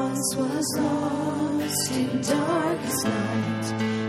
once was lost in darkest night,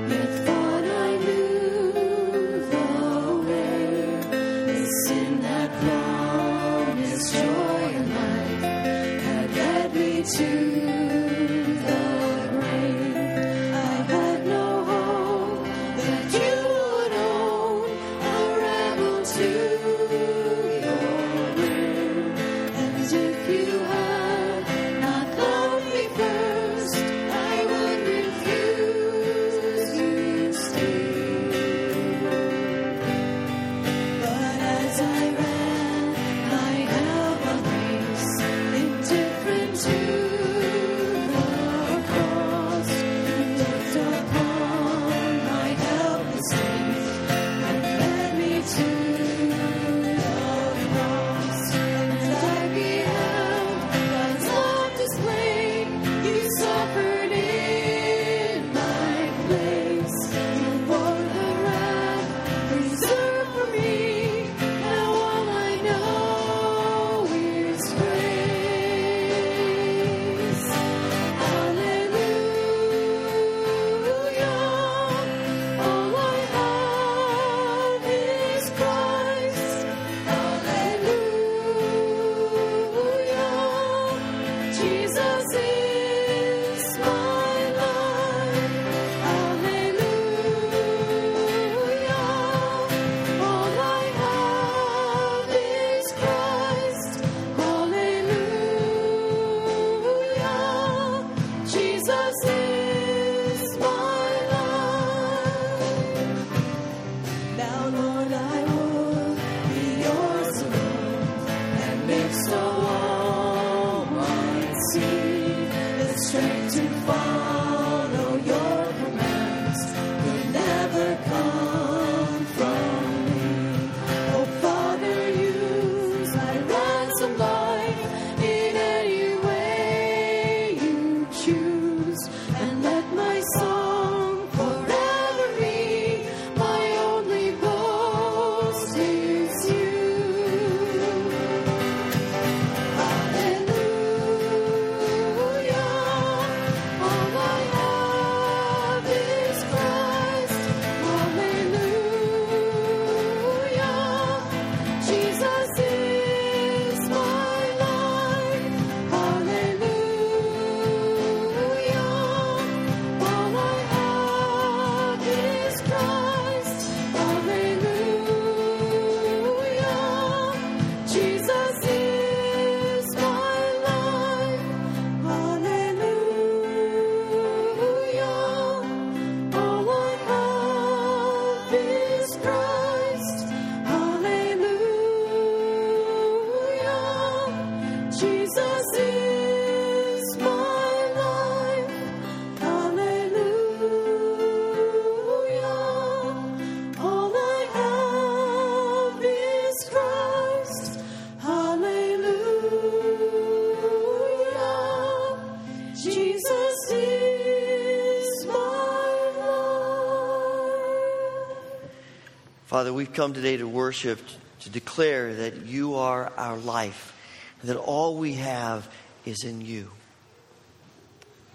Father, we've come today to worship, to declare that you are our life, that all we have is in you.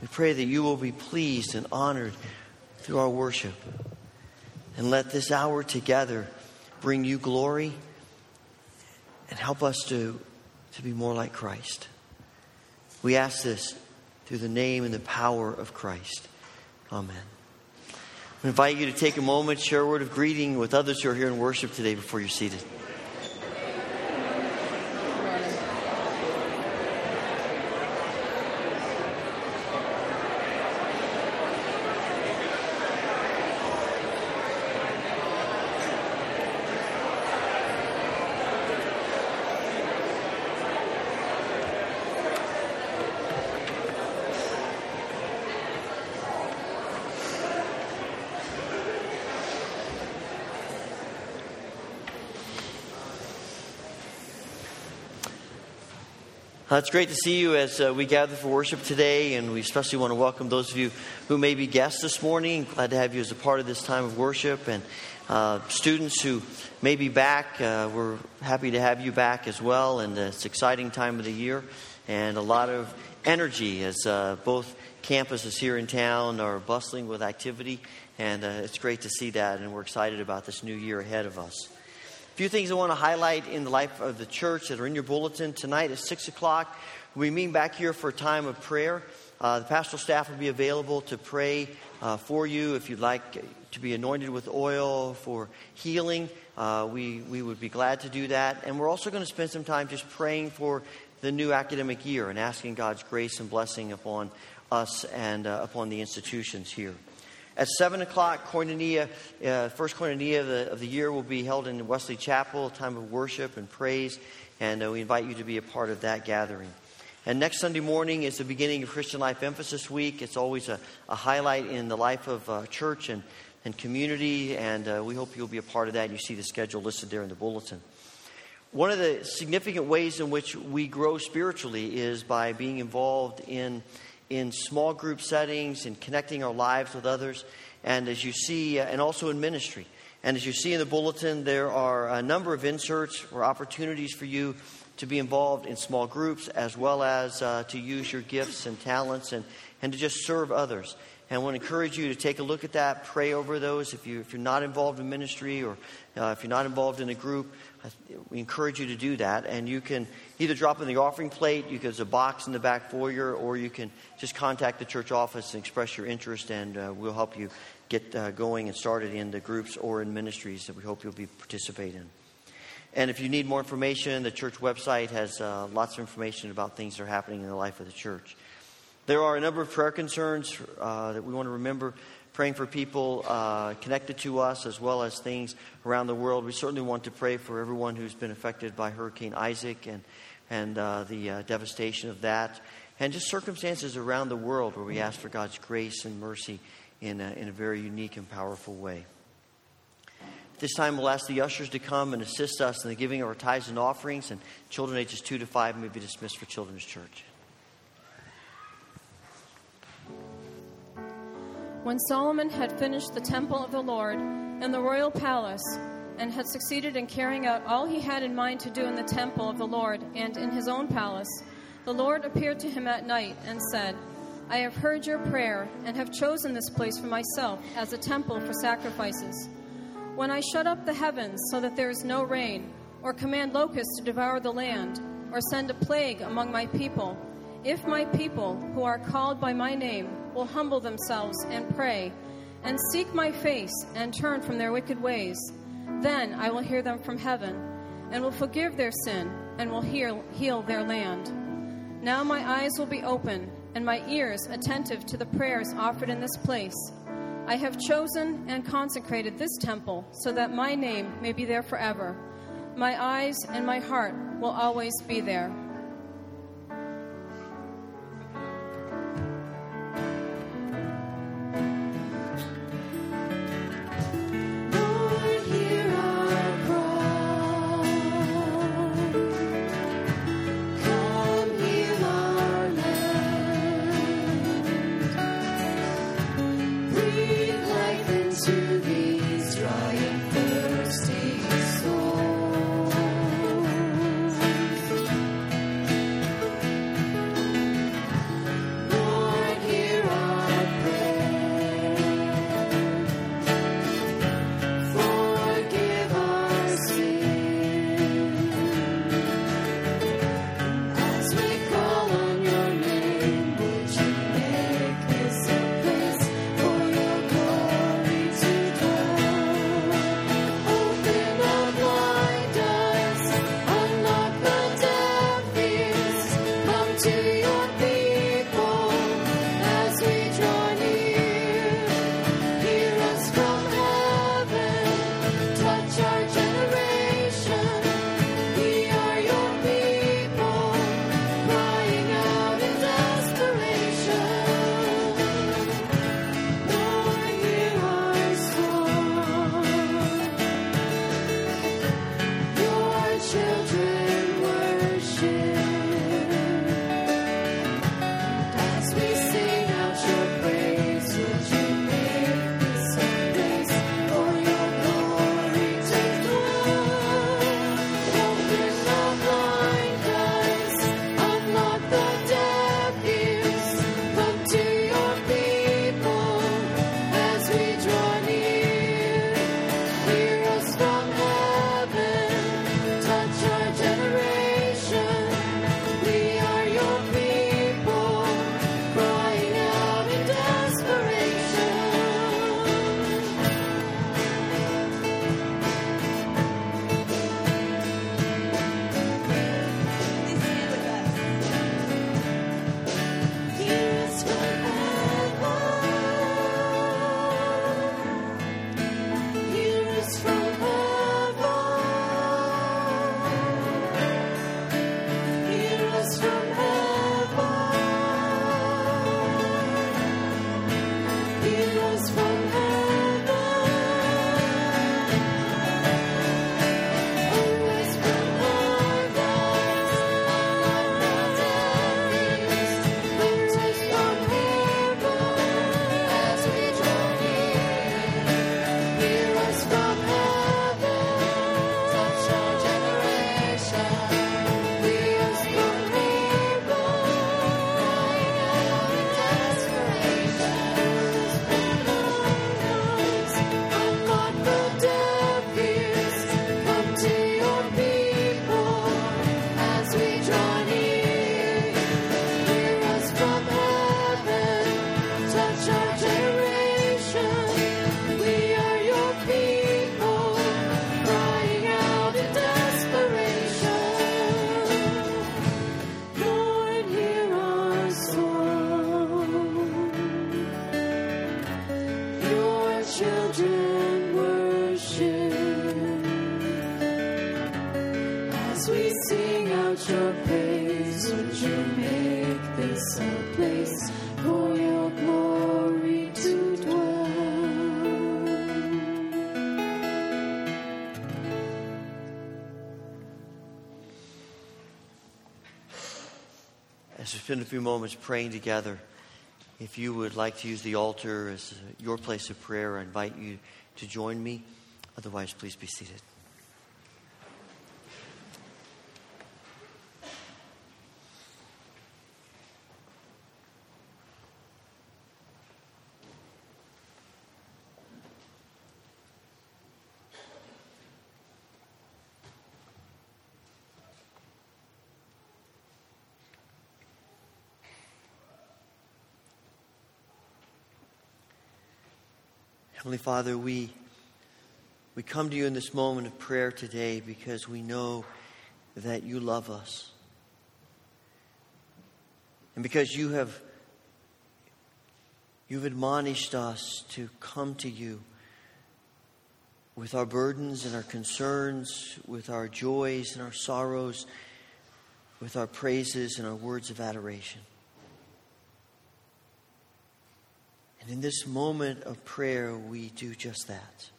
We pray that you will be pleased and honored through our worship. And let this hour together bring you glory and help us to, to be more like Christ. We ask this through the name and the power of Christ. Amen. I invite you to take a moment, share a word of greeting with others who are here in worship today before you're seated. Uh, it's great to see you as uh, we gather for worship today, and we especially want to welcome those of you who may be guests this morning. Glad to have you as a part of this time of worship, and uh, students who may be back. Uh, we're happy to have you back as well, and uh, it's an exciting time of the year. and a lot of energy as uh, both campuses here in town are bustling with activity. And it's great to see that, and we're excited about this new year ahead of us. A few things I want to highlight in the life of the church that are in your bulletin. Tonight at 6 o'clock, we meet back here for a time of prayer. Uh, the pastoral staff will be available to pray uh, for you if you'd like to be anointed with oil for healing. Uh, we, we would be glad to do that. And we're also going to spend some time just praying for the new academic year and asking God's grace and blessing upon us and uh, upon the institutions here. At 7 o'clock, Koinonia, uh, first Koinonia of the, of the, year will be held in Wesley Chapel, a time of worship and praise, and uh, we invite you to be a part of that gathering. And next Sunday morning is the beginning of Christian Life Emphasis Week. It's always a, a highlight in the life of uh, church and, and community, and uh, we hope you'll be a part of that. You see the schedule listed there in the bulletin. One of the significant ways in which we grow spiritually is by being involved in in small group settings and connecting our lives with others. And as you see, uh, and also in ministry. And as you see in the bulletin, there are a number of inserts or opportunities for you to be involved in small groups as well as uh, to use your gifts and talents and, and to just serve others. And I want to encourage you to take a look at that, pray over those. If, you, if you're not involved in ministry or uh, if you're not involved in a group, we encourage you to do that. And you can either drop in the offering plate, you can, there's a box in the back foyer, or you can just contact the church office and express your interest, and uh, we'll help you get uh, going and started in the groups or in ministries that we hope you'll be participate in. And if you need more information, the church website has uh, lots of information about things that are happening in the life of the church. There are a number of prayer concerns uh, that we want to remember praying for people uh, connected to us as well as things around the world. We certainly want to pray for everyone who's been affected by Hurricane Isaac and, and uh, the uh, devastation of that, and just circumstances around the world where we ask for God's grace and mercy in a, in a very unique and powerful way. This time, we'll ask the ushers to come and assist us in the giving of our tithes and offerings, and children ages 2 to 5 may be dismissed for Children's Church. When Solomon had finished the temple of the Lord and the royal palace, and had succeeded in carrying out all he had in mind to do in the temple of the Lord and in his own palace, the Lord appeared to him at night and said, I have heard your prayer and have chosen this place for myself as a temple for sacrifices. When I shut up the heavens so that there is no rain, or command locusts to devour the land, or send a plague among my people, if my people, who are called by my name, will humble themselves and pray, and seek my face and turn from their wicked ways, then I will hear them from heaven, and will forgive their sin, and will heal, heal their land. Now my eyes will be open, and my ears attentive to the prayers offered in this place. I have chosen and consecrated this temple so that my name may be there forever. My eyes and my heart will always be there. As we spend a few moments praying together, if you would like to use the altar as your place of prayer, I invite you to join me. Otherwise, please be seated. Heavenly Father, we, we come to you in this moment of prayer today because we know that you love us. And because you have you've admonished us to come to you with our burdens and our concerns, with our joys and our sorrows, with our praises and our words of adoration. And in this moment of prayer, we do just that.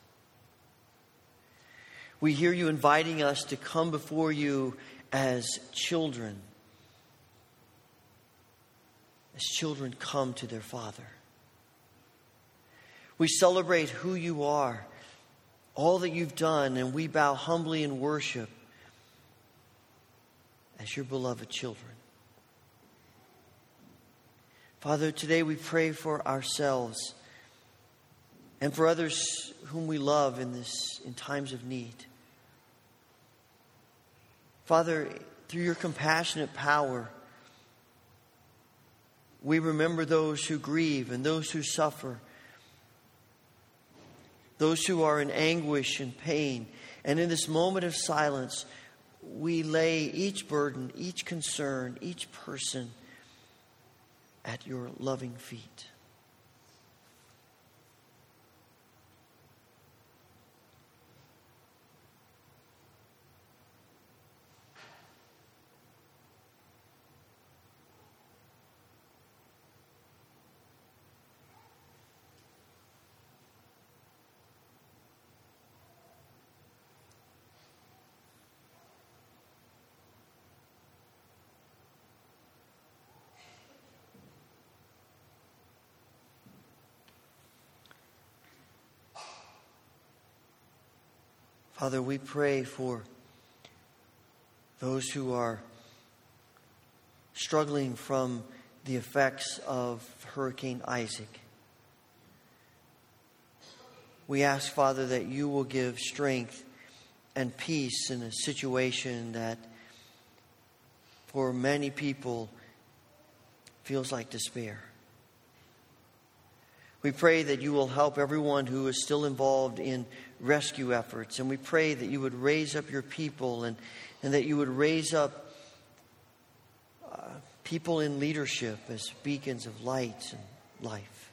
We hear you inviting us to come before you as children, as children come to their Father. We celebrate who you are, all that you've done, and we bow humbly in worship as your beloved children. Father, today we pray for ourselves and for others whom we love in this in times of need. Father, through your compassionate power, we remember those who grieve and those who suffer, those who are in anguish and pain. And in this moment of silence, we lay each burden, each concern, each person at your loving feet. Father, we pray for those who are struggling from the effects of Hurricane Isaac. We ask, Father, that you will give strength and peace in a situation that for many people feels like despair. We pray that you will help everyone who is still involved in rescue efforts. And we pray that you would raise up your people and, and that you would raise up uh, people in leadership as beacons of light and life.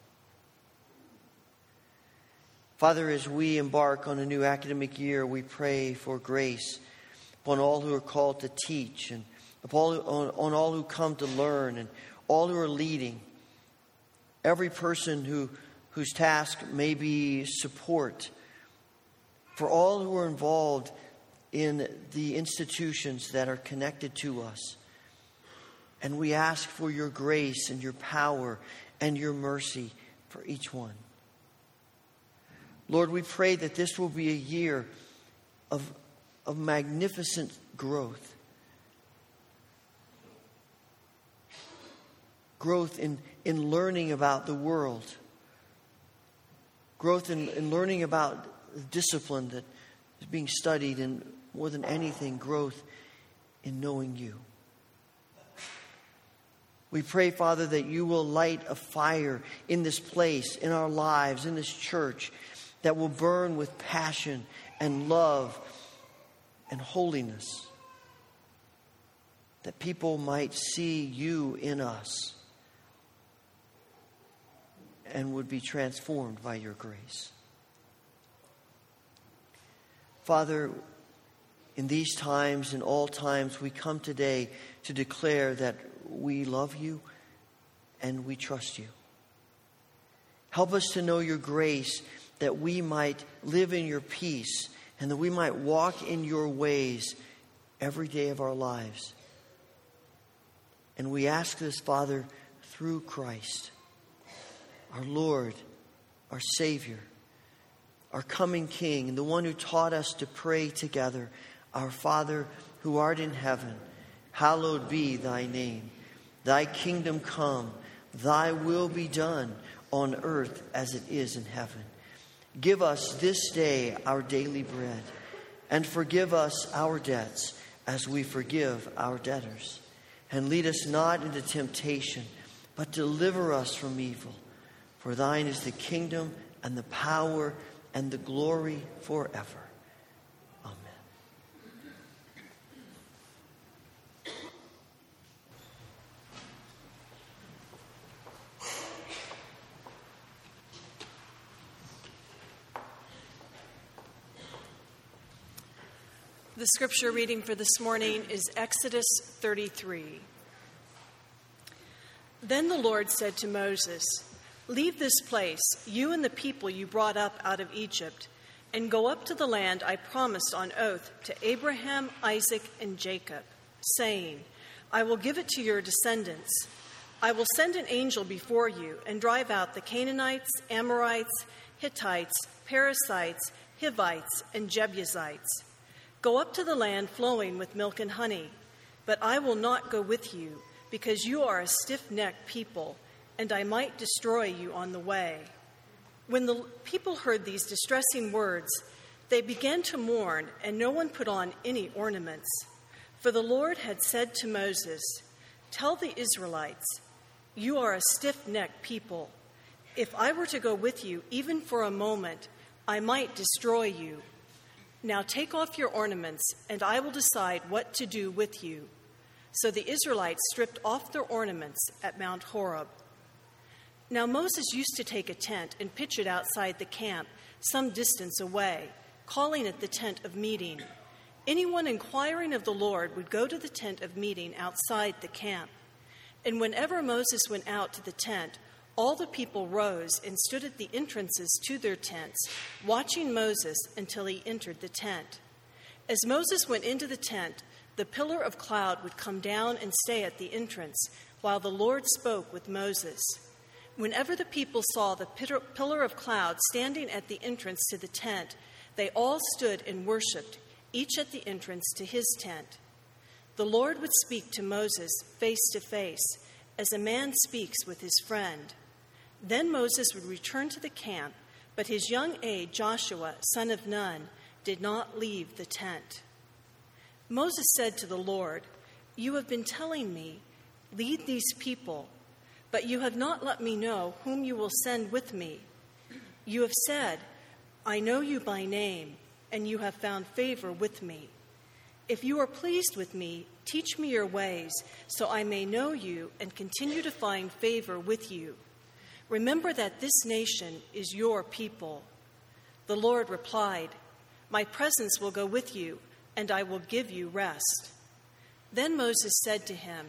Father, as we embark on a new academic year, we pray for grace upon all who are called to teach and upon, on, on all who come to learn and all who are leading. Every person who, whose task may be support for all who are involved in the institutions that are connected to us. And we ask for your grace and your power and your mercy for each one. Lord, we pray that this will be a year of, of magnificent growth. Growth in, in learning about the world. Growth in, in learning about discipline that is being studied, and more than anything, growth in knowing you. We pray, Father, that you will light a fire in this place, in our lives, in this church, that will burn with passion and love and holiness. That people might see you in us and would be transformed by your grace. Father, in these times and all times, we come today to declare that we love you and we trust you. Help us to know your grace that we might live in your peace and that we might walk in your ways every day of our lives. And we ask this, Father, through Christ, our Lord, our Savior, our coming King, and the one who taught us to pray together Our Father who art in heaven, hallowed be thy name. Thy kingdom come, thy will be done on earth as it is in heaven. Give us this day our daily bread, and forgive us our debts as we forgive our debtors. And lead us not into temptation, but deliver us from evil. For thine is the kingdom and the power and the glory forever. Amen. The scripture reading for this morning is Exodus 33. Then the Lord said to Moses, Leave this place, you and the people you brought up out of Egypt, and go up to the land I promised on oath to Abraham, Isaac, and Jacob, saying, I will give it to your descendants. I will send an angel before you and drive out the Canaanites, Amorites, Hittites, Perizzites, Hivites, and Jebusites. Go up to the land flowing with milk and honey, but I will not go with you, because you are a stiff necked people, and I might destroy you on the way. When the people heard these distressing words, they began to mourn, and no one put on any ornaments. For the Lord had said to Moses, Tell the Israelites, You are a stiff necked people. If I were to go with you, even for a moment, I might destroy you. Now take off your ornaments, and I will decide what to do with you. So the Israelites stripped off their ornaments at Mount Horeb. Now Moses used to take a tent and pitch it outside the camp, some distance away, calling it the tent of meeting. Anyone inquiring of the Lord would go to the tent of meeting outside the camp. And whenever Moses went out to the tent, all the people rose and stood at the entrances to their tents, watching Moses until he entered the tent. As Moses went into the tent, the pillar of cloud would come down and stay at the entrance, while the Lord spoke with Moses. Whenever the people saw the pillar of cloud standing at the entrance to the tent, they all stood and worshiped, each at the entrance to his tent. The Lord would speak to Moses face to face, as a man speaks with his friend. Then Moses would return to the camp, but his young aide, Joshua, son of Nun, did not leave the tent. Moses said to the Lord, You have been telling me, lead these people, but you have not let me know whom you will send with me. You have said, I know you by name, and you have found favor with me. If you are pleased with me, teach me your ways, so I may know you and continue to find favor with you. Remember that this nation is your people. The Lord replied, My presence will go with you, and I will give you rest. Then Moses said to him,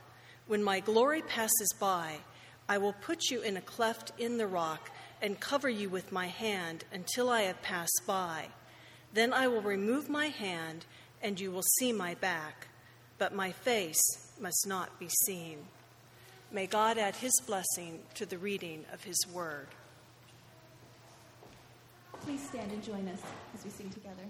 When my glory passes by, I will put you in a cleft in the rock and cover you with my hand until I have passed by. Then I will remove my hand and you will see my back, but my face must not be seen. May God add his blessing to the reading of his word. Please stand and join us as we sing together.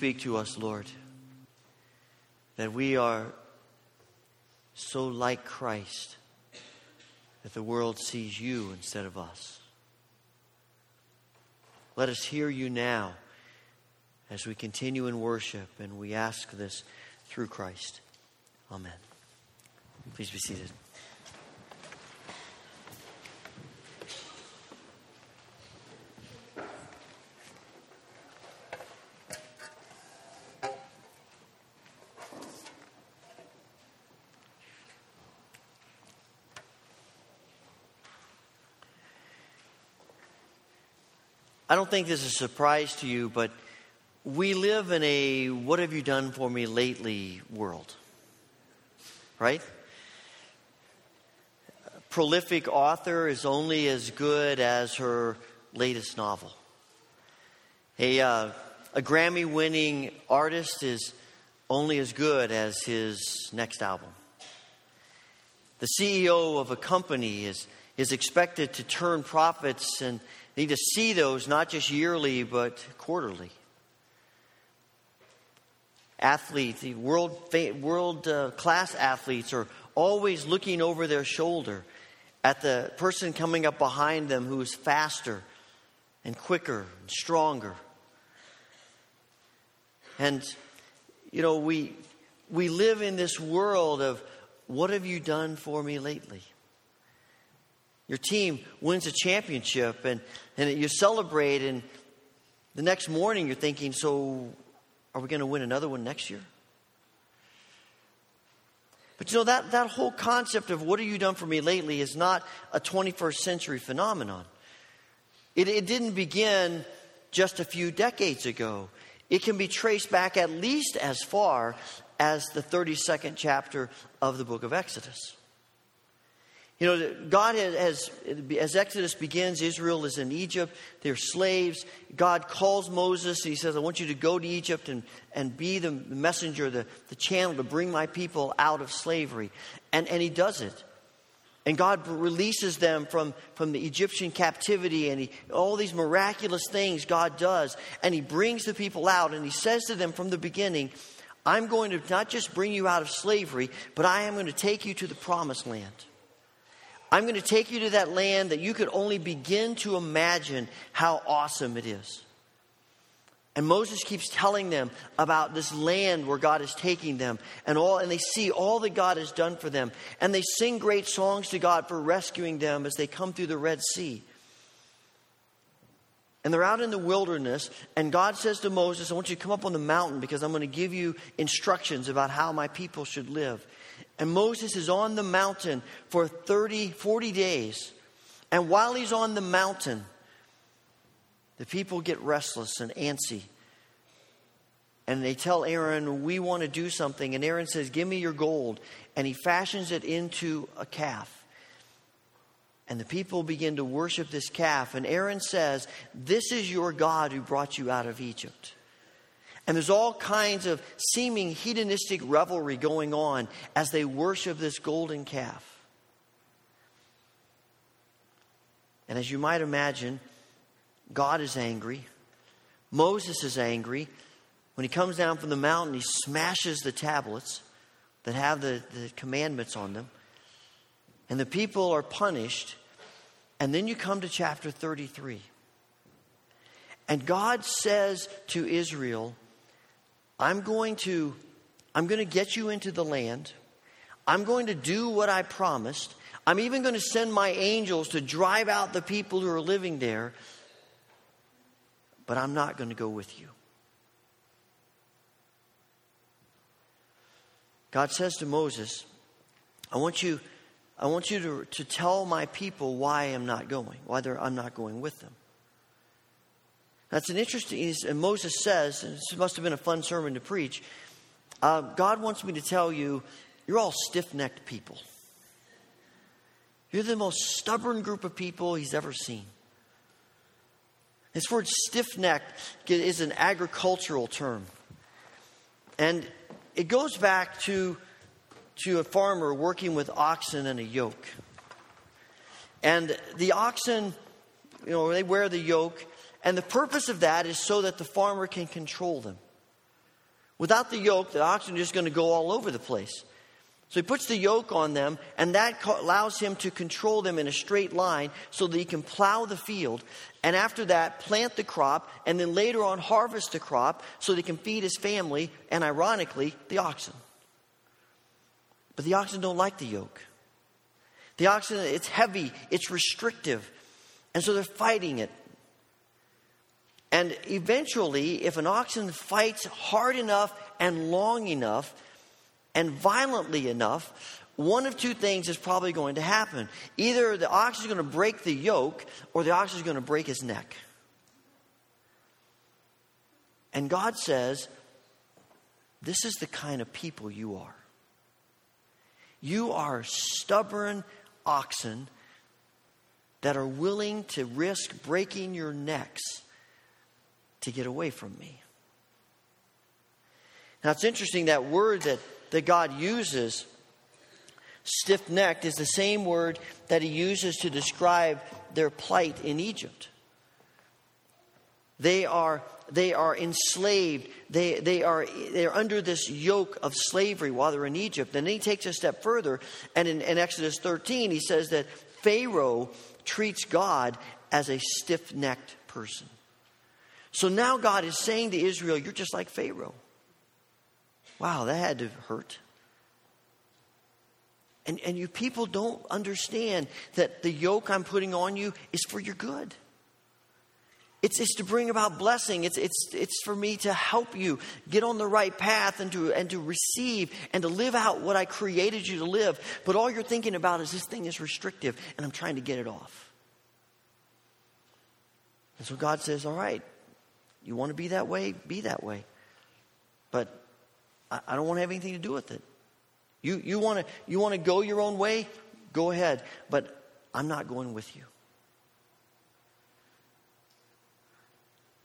Speak to us, Lord, that we are so like Christ that the world sees you instead of us. Let us hear you now as we continue in worship, and we ask this through Christ. Amen. Please be seated. I don't think this is a surprise to you, but we live in a what have you done for me lately world. Right? A prolific author is only as good as her latest novel. A, uh, a Grammy winning artist is only as good as his next album. The CEO of a company is, is expected to turn profits and need to see those not just yearly but quarterly. Athletes, the world, world uh, class athletes are always looking over their shoulder at the person coming up behind them who is faster and quicker and stronger. And, you know, we, we live in this world of What have you done for me lately? Your team wins a championship and, and you celebrate, and the next morning you're thinking, so are we going to win another one next year? But you know, that, that whole concept of what have you done for me lately is not a 21st century phenomenon. It, it didn't begin just a few decades ago. It can be traced back at least as far as the 32nd chapter of the book of Exodus. You know, God has, as Exodus begins, Israel is in Egypt. They're slaves. God calls Moses. and He says, I want you to go to Egypt and, and be the messenger, the, the channel to bring my people out of slavery. And, and he does it. And God releases them from, from the Egyptian captivity and he, all these miraculous things God does. And He brings the people out and He says to them from the beginning, I'm going to not just bring you out of slavery, but I am going to take you to the promised land. I'm going to take you to that land that you could only begin to imagine how awesome it is. And Moses keeps telling them about this land where God is taking them and all and they see all that God has done for them and they sing great songs to God for rescuing them as they come through the Red Sea. And they're out in the wilderness and God says to Moses, I want you to come up on the mountain because I'm going to give you instructions about how my people should live. And Moses is on the mountain for 30, 40 days. And while he's on the mountain, the people get restless and antsy. And they tell Aaron, We want to do something. And Aaron says, Give me your gold. And he fashions it into a calf. And the people begin to worship this calf. And Aaron says, This is your God who brought you out of Egypt. And there's all kinds of seeming hedonistic revelry going on as they worship this golden calf. And as you might imagine, God is angry. Moses is angry. When he comes down from the mountain, he smashes the tablets that have the, the commandments on them. And the people are punished. And then you come to chapter 33. And God says to Israel, I'm going to I'm going to get you into the land. I'm going to do what I promised. I'm even going to send my angels to drive out the people who are living there. But I'm not going to go with you. God says to Moses, I want you, I want you to, to tell my people why I'm not going, why I'm not going with them. That's an interesting, and Moses says, and this must have been a fun sermon to preach. Uh, God wants me to tell you, you're all stiff necked people. You're the most stubborn group of people he's ever seen. This word stiff necked is an agricultural term. And it goes back to, to a farmer working with oxen and a yoke. And the oxen, you know, they wear the yoke, and the purpose of that is so that the farmer can control them. Without the yoke, the oxen are just going to go all over the place. So he puts the yoke on them, and that allows him to control them in a straight line so that he can plow the field. And after that, plant the crop, and then later on, harvest the crop so that he can feed his family, and ironically, the oxen. But the oxen don't like the yoke. The oxen, it's heavy, it's restrictive. And so they're fighting it. And eventually, if an oxen fights hard enough and long enough and violently enough, one of two things is probably going to happen. Either the ox is going to break the yoke or the ox is going to break his neck. And God says, This is the kind of people you are. You are stubborn oxen that are willing to risk breaking your necks to get away from me. Now it's interesting that word that, that God uses, stiff necked, is the same word that he uses to describe their plight in Egypt. They are, they are enslaved. They, they are they're under this yoke of slavery while they're in Egypt. And then he takes a step further, and in, in Exodus 13, he says that Pharaoh treats God as a stiff necked person. So now God is saying to Israel, You're just like Pharaoh. Wow, that had to hurt. And, and you people don't understand that the yoke I'm putting on you is for your good. It's, it's to bring about blessing. It's, it's, it's for me to help you get on the right path and to, and to receive and to live out what I created you to live. But all you're thinking about is this thing is restrictive and I'm trying to get it off. And so God says, All right, you want to be that way? Be that way. But I, I don't want to have anything to do with it. You, you want to you want to go your own way? Go ahead. But I'm not going with you.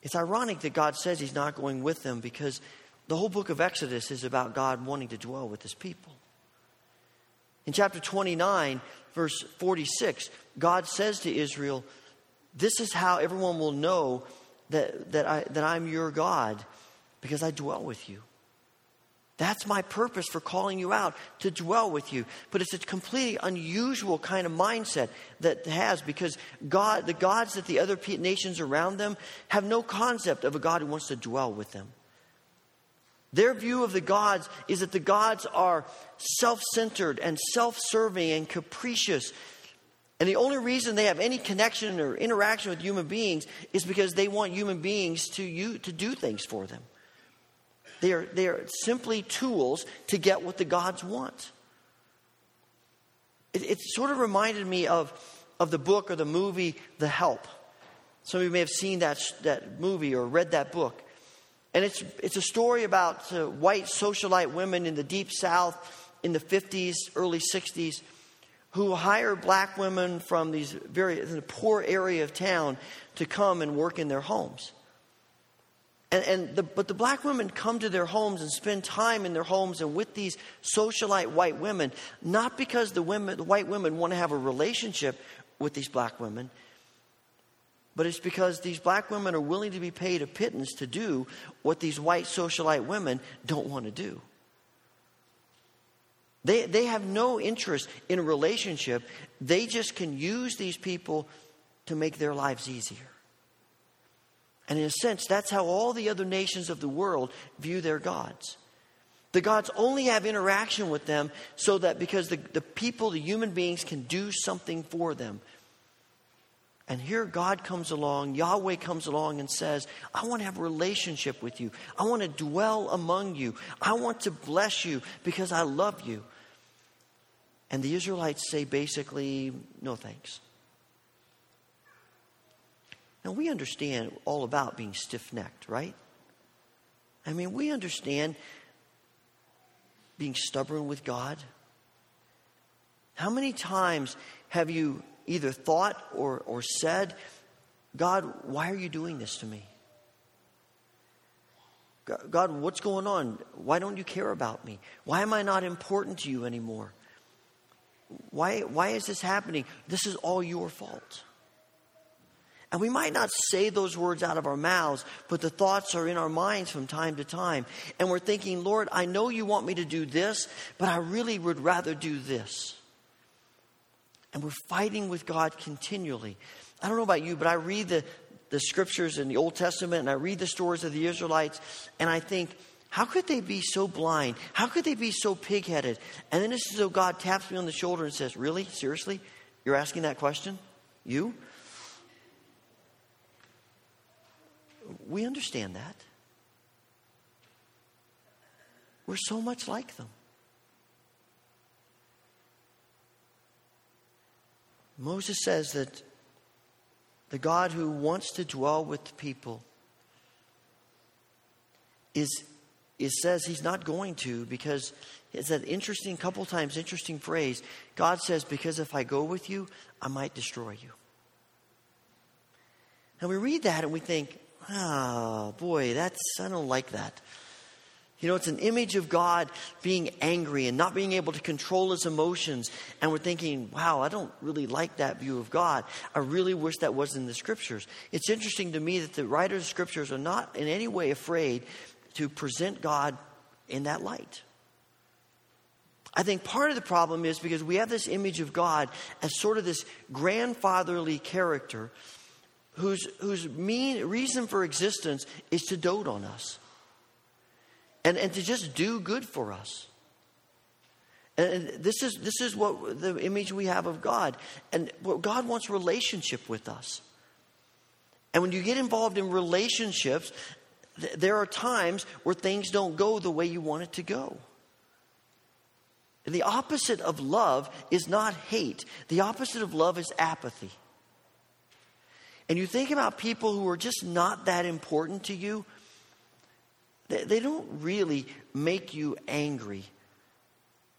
It's ironic that God says He's not going with them because the whole book of Exodus is about God wanting to dwell with His people. In chapter 29, verse 46, God says to Israel, This is how everyone will know that, that, I, that I'm your God because I dwell with you. That's my purpose for calling you out to dwell with you. But it's a completely unusual kind of mindset that has because God, the gods that the other nations around them have no concept of a God who wants to dwell with them. Their view of the gods is that the gods are self centered and self serving and capricious. And the only reason they have any connection or interaction with human beings is because they want human beings to, you, to do things for them. They are, they are simply tools to get what the gods want. It, it sort of reminded me of, of the book or the movie The Help. Some of you may have seen that, that movie or read that book. And it's, it's a story about uh, white socialite women in the deep south in the 50s, early 60s, who hire black women from these very poor area of town to come and work in their homes. And, and the, but the black women come to their homes and spend time in their homes and with these socialite white women, not because the, women, the white women want to have a relationship with these black women, but it's because these black women are willing to be paid a pittance to do what these white socialite women don't want to do. They, they have no interest in a relationship. They just can use these people to make their lives easier. And in a sense, that's how all the other nations of the world view their gods. The gods only have interaction with them so that because the, the people, the human beings, can do something for them. And here God comes along, Yahweh comes along and says, I want to have a relationship with you. I want to dwell among you. I want to bless you because I love you. And the Israelites say basically, no thanks. Now, we understand all about being stiff necked, right? I mean, we understand being stubborn with God. How many times have you either thought or, or said, God, why are you doing this to me? God, what's going on? Why don't you care about me? Why am I not important to you anymore? Why, why is this happening? This is all your fault. And we might not say those words out of our mouths, but the thoughts are in our minds from time to time. And we're thinking, Lord, I know you want me to do this, but I really would rather do this. And we're fighting with God continually. I don't know about you, but I read the, the scriptures in the Old Testament and I read the stories of the Israelites, and I think, how could they be so blind? How could they be so pig-headed? And then it's as though God taps me on the shoulder and says, Really? Seriously? You're asking that question? You? We understand that. We're so much like them. Moses says that the God who wants to dwell with people is, is says he's not going to because it's an interesting couple times interesting phrase. God says, Because if I go with you, I might destroy you. And we read that and we think, Oh, boy, that's, I don't like that. You know, it's an image of God being angry and not being able to control his emotions. And we're thinking, wow, I don't really like that view of God. I really wish that was in the scriptures. It's interesting to me that the writers of scriptures are not in any way afraid to present God in that light. I think part of the problem is because we have this image of God as sort of this grandfatherly character whose, whose mean reason for existence is to dote on us and, and to just do good for us. And this is, this is what the image we have of God. And God wants relationship with us. And when you get involved in relationships, th- there are times where things don't go the way you want it to go. The opposite of love is not hate. The opposite of love is apathy. And you think about people who are just not that important to you, they, they don't really make you angry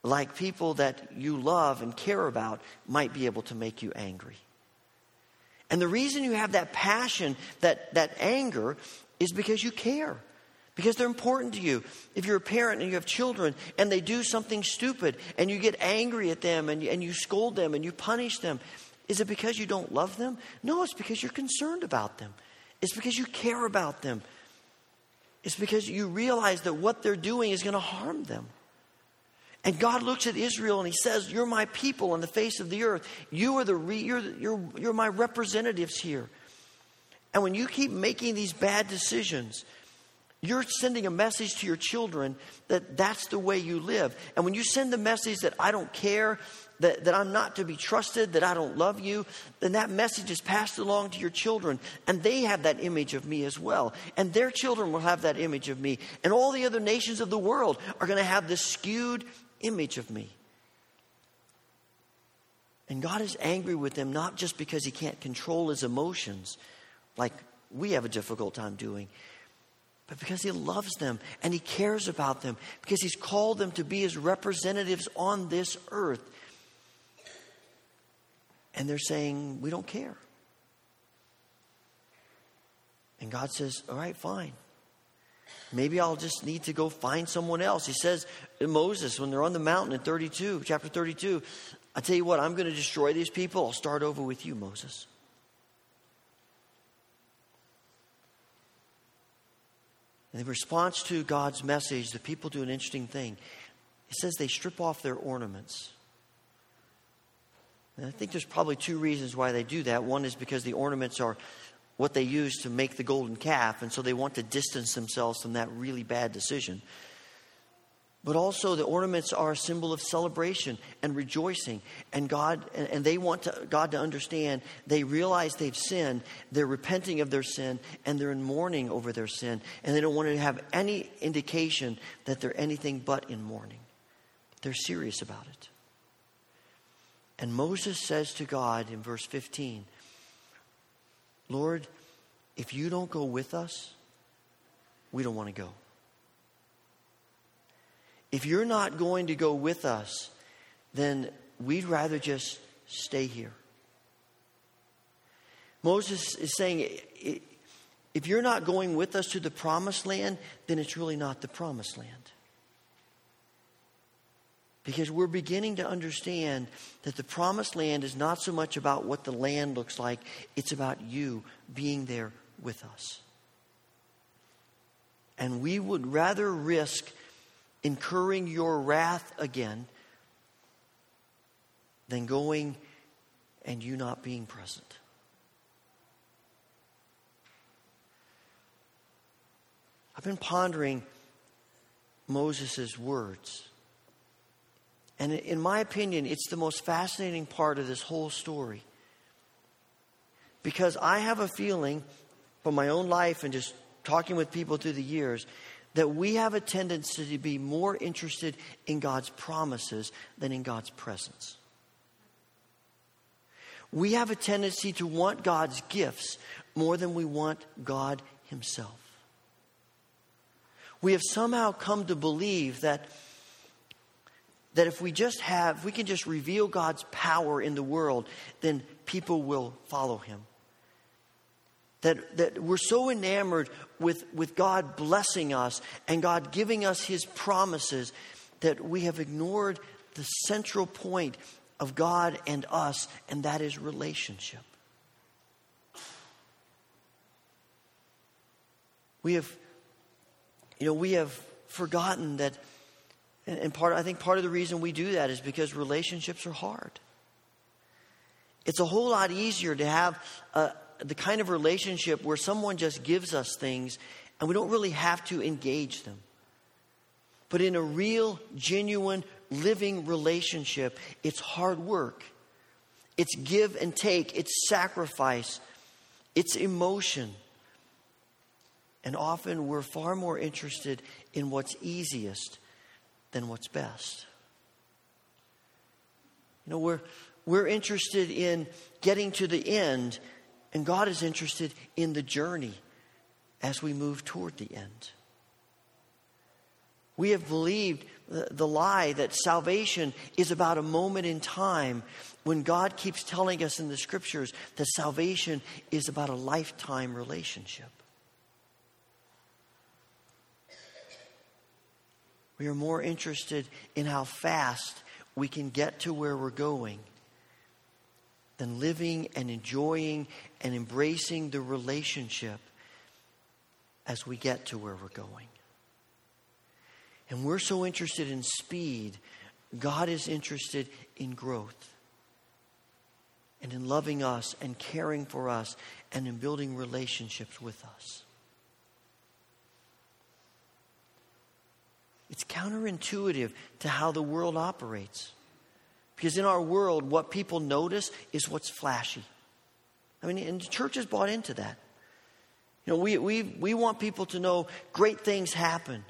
like people that you love and care about might be able to make you angry. And the reason you have that passion, that, that anger, is because you care. Because they're important to you. If you're a parent and you have children and they do something stupid and you get angry at them and, and you scold them and you punish them, is it because you don't love them? No, it's because you're concerned about them. It's because you care about them. It's because you realize that what they're doing is going to harm them. And God looks at Israel and He says, You're my people on the face of the earth. You are the re- you're, you're, you're my representatives here. And when you keep making these bad decisions, you're sending a message to your children that that's the way you live. And when you send the message that I don't care, that, that I'm not to be trusted, that I don't love you, then that message is passed along to your children. And they have that image of me as well. And their children will have that image of me. And all the other nations of the world are going to have this skewed image of me. And God is angry with them not just because he can't control his emotions, like we have a difficult time doing, but because he loves them and he cares about them, because he's called them to be his representatives on this earth. And they're saying, We don't care. And God says, All right, fine. Maybe I'll just need to go find someone else. He says Moses when they're on the mountain in 32, chapter 32, I tell you what, I'm going to destroy these people. I'll start over with you, Moses. In response to God's message, the people do an interesting thing. It says they strip off their ornaments. And I think there's probably two reasons why they do that. One is because the ornaments are what they use to make the golden calf, and so they want to distance themselves from that really bad decision. But also, the ornaments are a symbol of celebration and rejoicing. And God, and they want to, God to understand they realize they've sinned, they're repenting of their sin, and they're in mourning over their sin. And they don't want to have any indication that they're anything but in mourning. They're serious about it. And Moses says to God in verse 15, Lord, if you don't go with us, we don't want to go. If you're not going to go with us, then we'd rather just stay here. Moses is saying, if you're not going with us to the promised land, then it's really not the promised land. Because we're beginning to understand that the promised land is not so much about what the land looks like, it's about you being there with us. And we would rather risk incurring your wrath again than going and you not being present. I've been pondering Moses' words. And in my opinion, it's the most fascinating part of this whole story. Because I have a feeling from my own life and just talking with people through the years that we have a tendency to be more interested in God's promises than in God's presence. We have a tendency to want God's gifts more than we want God Himself. We have somehow come to believe that that if we just have, if we can just reveal God's power in the world, then people will follow him. That, that we're so enamored with, with God blessing us and God giving us his promises that we have ignored the central point of God and us, and that is relationship. We have, you know, we have forgotten that and part, I think part of the reason we do that is because relationships are hard. It's a whole lot easier to have uh, the kind of relationship where someone just gives us things and we don't really have to engage them. But in a real, genuine living relationship, it's hard work. It's give and take, it's sacrifice, it's emotion. And often we're far more interested in what's easiest than what's best. You know, we're, we're interested in getting to the end, and God is interested in the journey as we move toward the end. We have believed the, lie that salvation is about a moment in time when God keeps telling us in the scriptures that salvation is about a lifetime relationship. We are more interested in how fast we can get to where we're going than living and enjoying and embracing the relationship as we get to where we're going. And we're so interested in speed, God is interested in growth and in loving us and caring for us and in building relationships with us. It's counterintuitive to how the world operates. Because in our world, what people notice is what's flashy. I mean, and the church has bought into that. You know, we, we, we want people to know great things happen.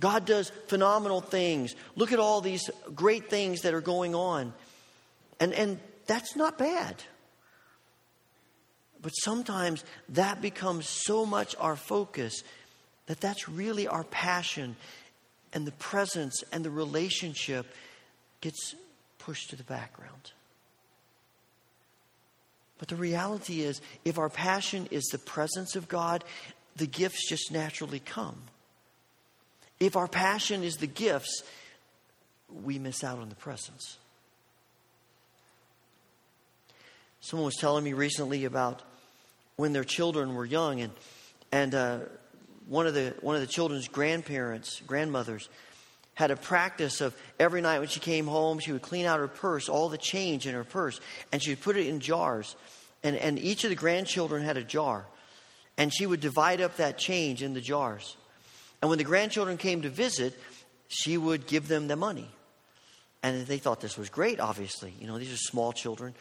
God does phenomenal things. Look at all these great things that are going on. And, and that's not bad. But sometimes that becomes so much our focus that that's really our passion, and the presence and the relationship gets pushed to the background. But the reality is, if our passion is the presence of God, the gifts just naturally come. If our passion is the gifts, we miss out on the presence. Someone was telling me recently about when their children were young, and, and uh, one, of the, one of the children's grandparents, grandmothers, had a practice of every night when she came home, she would clean out her purse, all the change in her purse, and she would put it in jars. And, and each of the grandchildren had a jar. And she would divide up that change in the jars. And when the grandchildren came to visit, she would give them the money. And they thought this was great, obviously. You know, these are small children,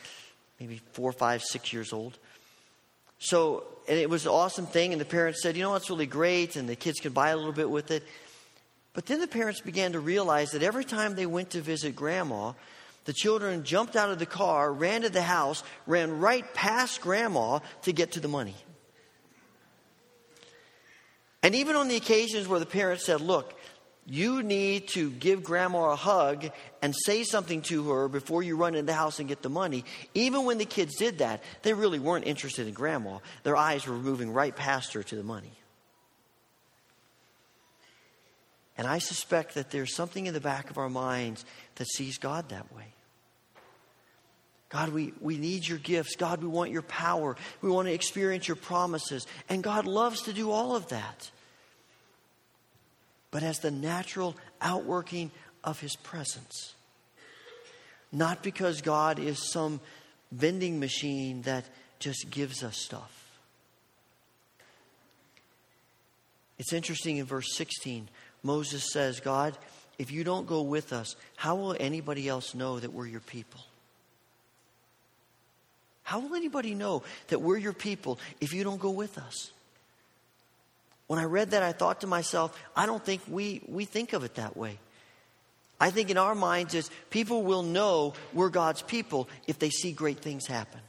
maybe four, five, six years old. So, and it was an awesome thing. And the parents said, you know, it's really great. And the kids can buy a little bit with it. But then the parents began to realize that every time they went to visit grandma, the children jumped out of the car, ran to the house, ran right past grandma to get to the money. And even on the occasions where the parents said, Look, you need to give grandma a hug and say something to her before you run in the house and get the money. Even when the kids did that, they really weren't interested in grandma. Their eyes were moving right past her to the money. And I suspect that there's something in the back of our minds that sees God that way. God, we, we need your gifts. God, we want your power. We want to experience your promises. And God loves to do all of that. But as the natural outworking of his presence. Not because God is some vending machine that just gives us stuff. It's interesting in verse 16 Moses says, God, if you don't go with us, how will anybody else know that we're your people? How will anybody know that we're your people if you don't go with us? When I read that, I thought to myself, I don't think we, we think of it that way. I think in our minds is people will know we're God's people if they see great things happen.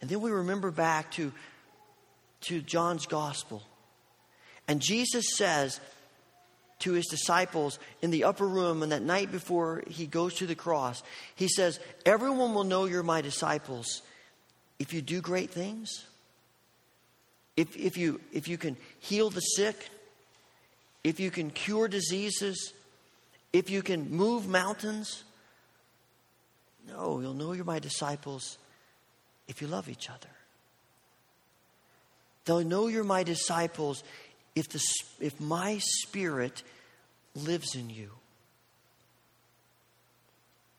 And then we remember back to, to John's gospel and Jesus says to his disciples in the upper room and that night before he goes to the cross, he says, Everyone will know you're my disciples if you do great things. If, if, you, if you can heal the sick, if you can cure diseases, if you can move mountains. No, you'll know you're my disciples if you love each other. They'll know you're my disciples if, the, if my spirit lives in you.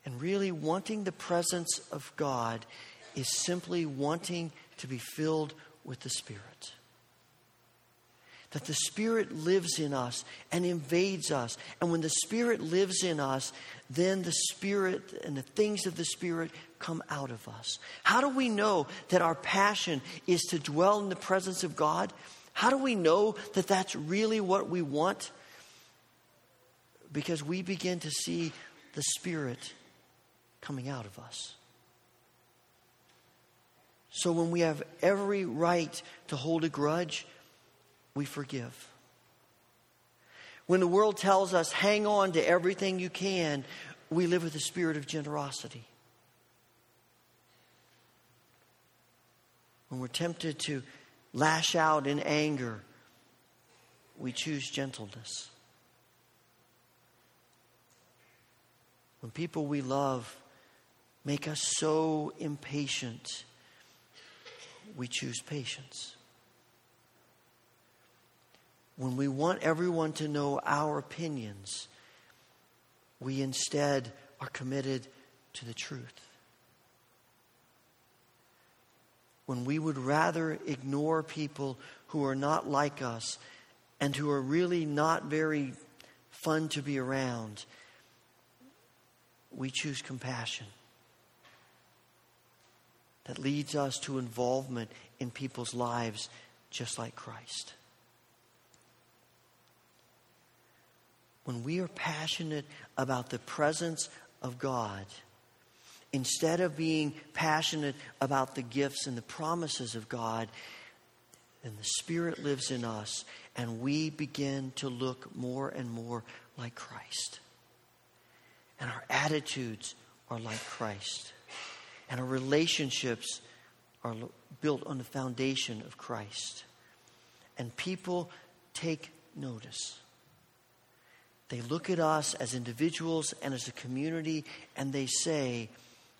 And really, wanting the presence of God is simply wanting to be filled with the Spirit. that the Spirit lives in us and invades us. And when the Spirit lives in us, then the Spirit and the things of the Spirit come out of us. How do we know that our passion is to dwell in the presence of God? How do we know that that's really what we want? Because we begin to see the Spirit coming out of us. So when we have every right to hold a grudge, we forgive. When the world tells us, hang on to everything you can, we live with a spirit of generosity. When we're tempted to lash out in anger, we choose gentleness. When people we love make us so impatient, we choose patience when we want everyone to know our opinions, we instead are committed to the truth. When we would rather ignore people who are not like us and who are really not very fun to be around, we choose compassion that leads us to involvement in people's lives just like Christ. when we are passionate about the presence of God, instead of being passionate about the gifts and the promises of God, then the Spirit lives in us and we begin to look more and more like Christ. And our attitudes are like Christ. And our relationships are built on the foundation of Christ. And people take notice. They look at us as individuals and as a community and they say,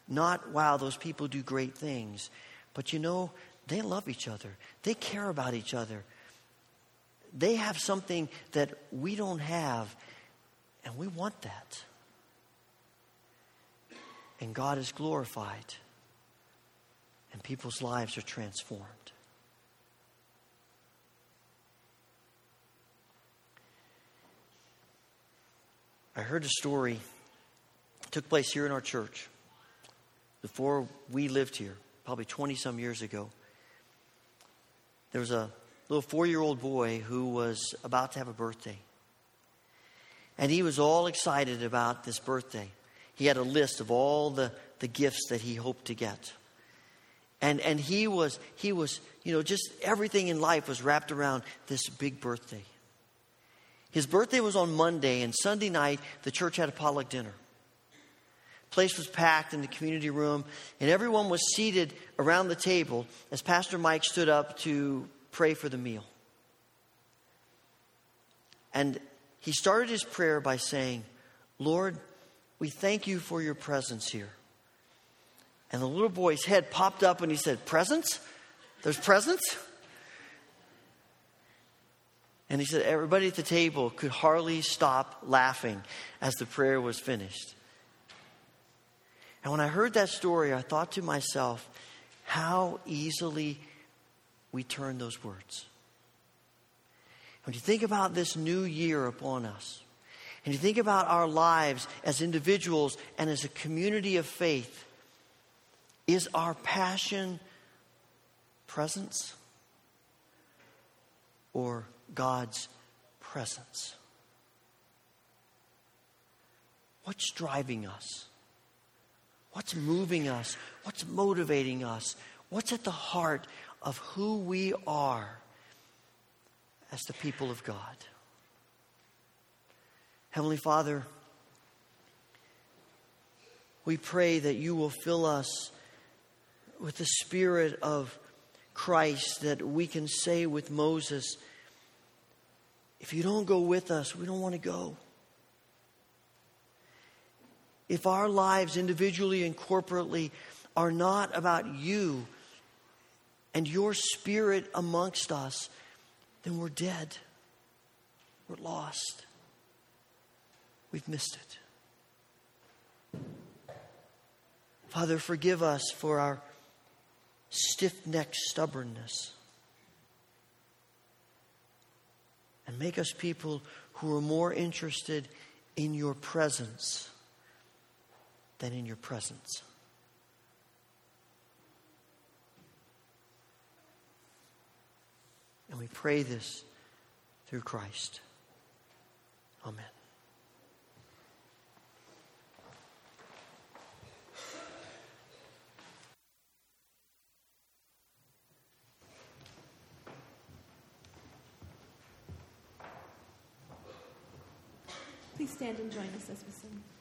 not, wow, those people do great things, but you know, they love each other. They care about each other. They have something that we don't have, and we want that. And God is glorified, and people's lives are transformed. I heard a story it took place here in our church before we lived here, probably 20 some years ago. There was a little four year old boy who was about to have a birthday. And he was all excited about this birthday. He had a list of all the, the gifts that he hoped to get. And, and he was, he was, you know, just everything in life was wrapped around this big birthday. His birthday was on Monday, and Sunday night, the church had a potluck dinner. Place was packed in the community room, and everyone was seated around the table as Pastor Mike stood up to pray for the meal. And he started his prayer by saying, Lord, we thank you for your presence here. And the little boy's head popped up and he said, Presents? There's presents? And he said everybody at the table could hardly stop laughing as the prayer was finished. And when I heard that story, I thought to myself, how easily we turn those words. When you think about this new year upon us, and you think about our lives as individuals and as a community of faith, is our passion presents or God's presence. What's driving us? What's moving us? What's motivating us? What's at the heart of who we are as the people of God? Heavenly Father, we pray that you will fill us with the Spirit of Christ, that we can say with Moses, if you don't go with us, we don't want to go if our lives individually and corporately are not about you and your spirit amongst us, then we're dead. We're lost. We've missed it. Father, forgive us for our stiff necked stubbornness. And make us people who are more interested in your presence than in your presents. And we pray this through Christ. Amen. Please stand and join us as we sing.